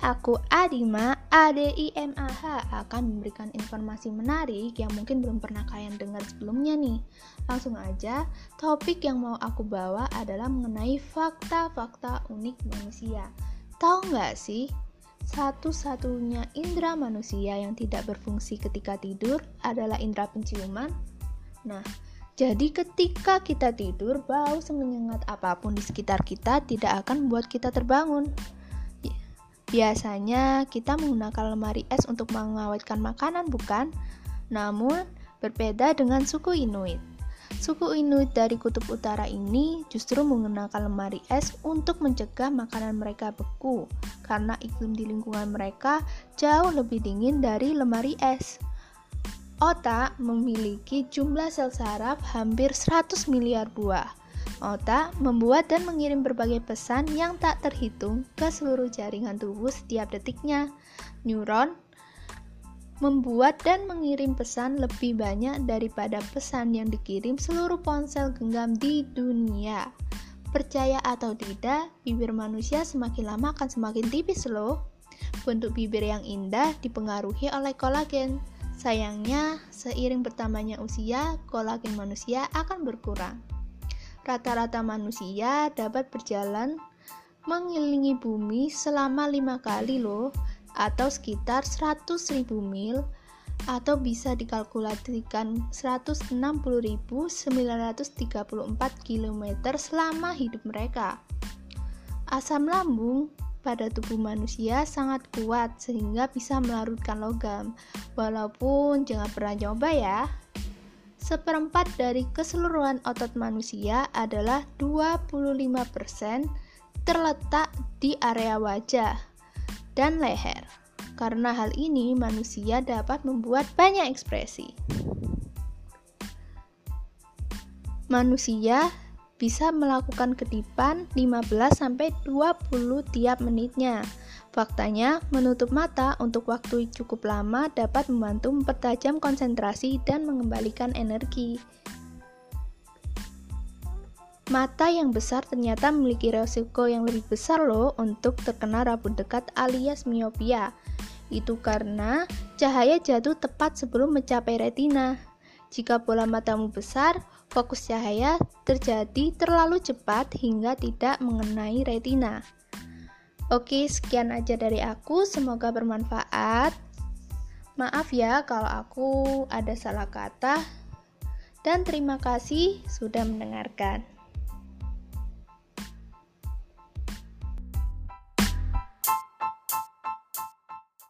aku Adima, ADIMAH akan memberikan informasi menarik yang mungkin belum pernah kalian dengar sebelumnya nih. Langsung aja, topik yang mau aku bawa adalah mengenai fakta-fakta unik manusia. Tahu nggak sih, satu-satunya indera manusia yang tidak berfungsi ketika tidur adalah indera penciuman? Nah, jadi ketika kita tidur, bau semenyengat apa pun di sekitar kita tidak akan membuat kita terbangun. Biasanya kita menggunakan lemari es untuk mengawetkan makanan, bukan? Namun, berbeda dengan suku Inuit. Suku Inuit dari kutub utara ini justru menggunakan lemari es untuk mencegah makanan mereka beku, karena iklim di lingkungan mereka jauh lebih dingin dari lemari es. Otak memiliki jumlah sel saraf hampir 100 miliar buah. Otak membuat dan mengirim berbagai pesan yang tak terhitung ke seluruh jaringan tubuh setiap detiknya. Neuron membuat dan mengirim pesan lebih banyak daripada pesan yang dikirim seluruh ponsel genggam di dunia. Percaya atau tidak, bibir manusia semakin lama akan semakin tipis loh. Bentuk bibir yang indah dipengaruhi oleh kolagen. Sayangnya, seiring bertambahnya usia, kolagen manusia akan berkurang rata-rata manusia dapat berjalan mengelilingi bumi selama lima kali loh atau sekitar 100.000 mil atau bisa dikalkulasikan 160.934 km selama hidup mereka. Asam lambung pada tubuh manusia sangat kuat sehingga bisa melarutkan logam. Walaupun jangan pernah coba ya. Seperempat dari keseluruhan otot manusia adalah 25% terletak di area wajah dan leher. Karena hal ini, manusia dapat membuat banyak ekspresi. Manusia bisa melakukan kedipan 15-20 tiap menitnya. Faktanya, menutup mata untuk waktu cukup lama dapat membantu mempertajam konsentrasi dan mengembalikan energi. Mata yang besar ternyata memiliki resiko yang lebih besar loh untuk terkena rabun dekat alias miopia. Itu karena cahaya jatuh tepat sebelum mencapai retina. Jika bola matamu besar, fokus cahaya terjadi terlalu cepat hingga tidak mengenai retina. Oke, sekian aja dari aku. Semoga bermanfaat. Maaf ya kalau aku ada salah kata. Dan terima kasih sudah mendengarkan.